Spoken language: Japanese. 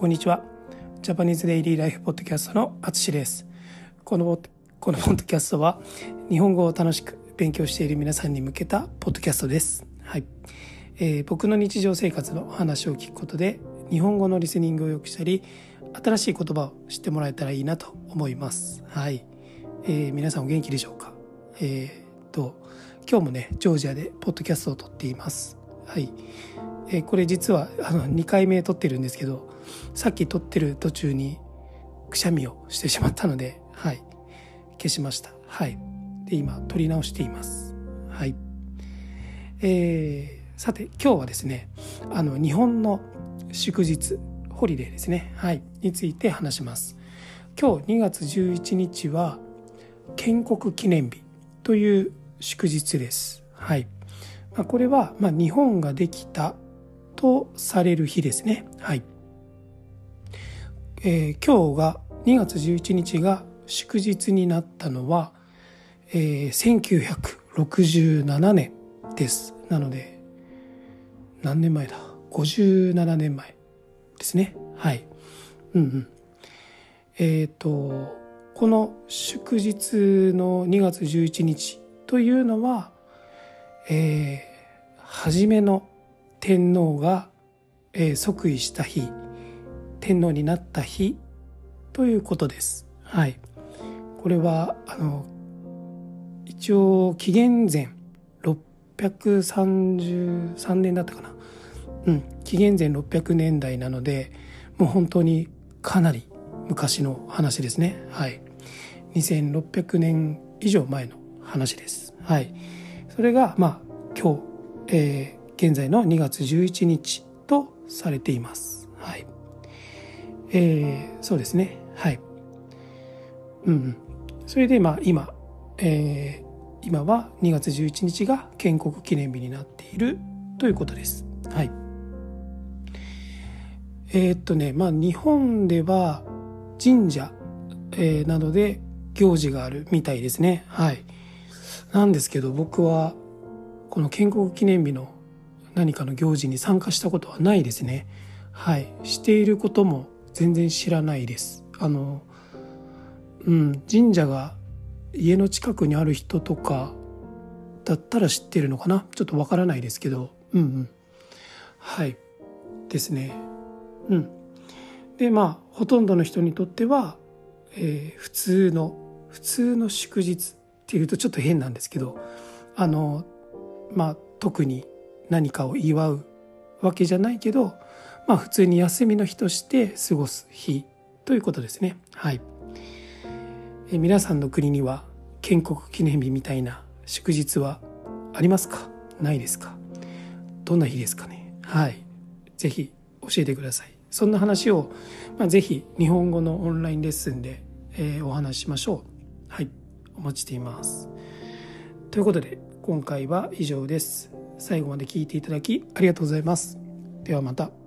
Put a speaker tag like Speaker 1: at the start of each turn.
Speaker 1: こんにちは。ジャパニーズデイリーライフポッドキャストのあつしです。このこのポッドキャストは日本語を楽しく勉強している皆さんに向けたポッドキャストです。はい、えー、僕の日常生活の話を聞くことで日本語のリスニングを良くしたり新しい言葉を知ってもらえたらいいなと思います。はい、えー、皆さんお元気でしょうか？えー、と今日もねジョージアでポッドキャストを撮っています。はい。えこれ実はあの2回目撮ってるんですけどさっき撮ってる途中にくしゃみをしてしまったので、はい、消しました。はい。で、今、撮り直しています。はい。えー、さて、今日はですね、あの、日本の祝日、ホリデーですね、はい、について話します。今日2月11日は、建国記念日という祝日です。はい。まあ、これは、まあ、日本ができたとされる日ですね。はい。えー、今日が2月11日が祝日になったのは、えー、1967年です。なので、何年前だ ?57 年前ですね。はい。うんうん。えっ、ー、と、この祝日の2月11日というのは、えー、初めの天皇が、即位した日天皇になった日ということです。はい、これはあの一応紀元前633年だったかな、うん、紀元前600年代なのでもう本当にかなり昔の話ですね。はい、2600年以上前の話です。はい、それがまあ今日、え現在の2月11日とされています。はい。えー、そうですね。はい。うん。それで、まあ、今、えー、今は2月11日が建国記念日になっているということです。はい。えー、っとね、まあ、日本では神社、えー、などで行事があるみたいですね。はい。なんですけど、僕は、この建国記念日の何かの行事に参加したことはないですね。はい。していることも全然知らないです。あの、うん、神社が家の近くにある人とかだったら知ってるのかな？ちょっとわからないですけど、うんうん。はい。ですね。うん。で、まあ、ほとんどの人にとっては、えー、普通の、普通の祝日っていうとちょっと変なんですけど、あの、まあ、特に何かを祝うわけじゃないけど、まあ普通に休みの日として過ごす日ということですね。はい。え皆さんの国には建国記念日みたいな祝日はありますか？ないですか？どんな日ですかね？はい。ぜひ教えてください。そんな話を、まあ、ぜひ日本語のオンラインレッスンで、えー、お話ししましょう。はい。お待ちしています。ということで今回は以上です。最後まで聞いていただきありがとうございます。ではまた。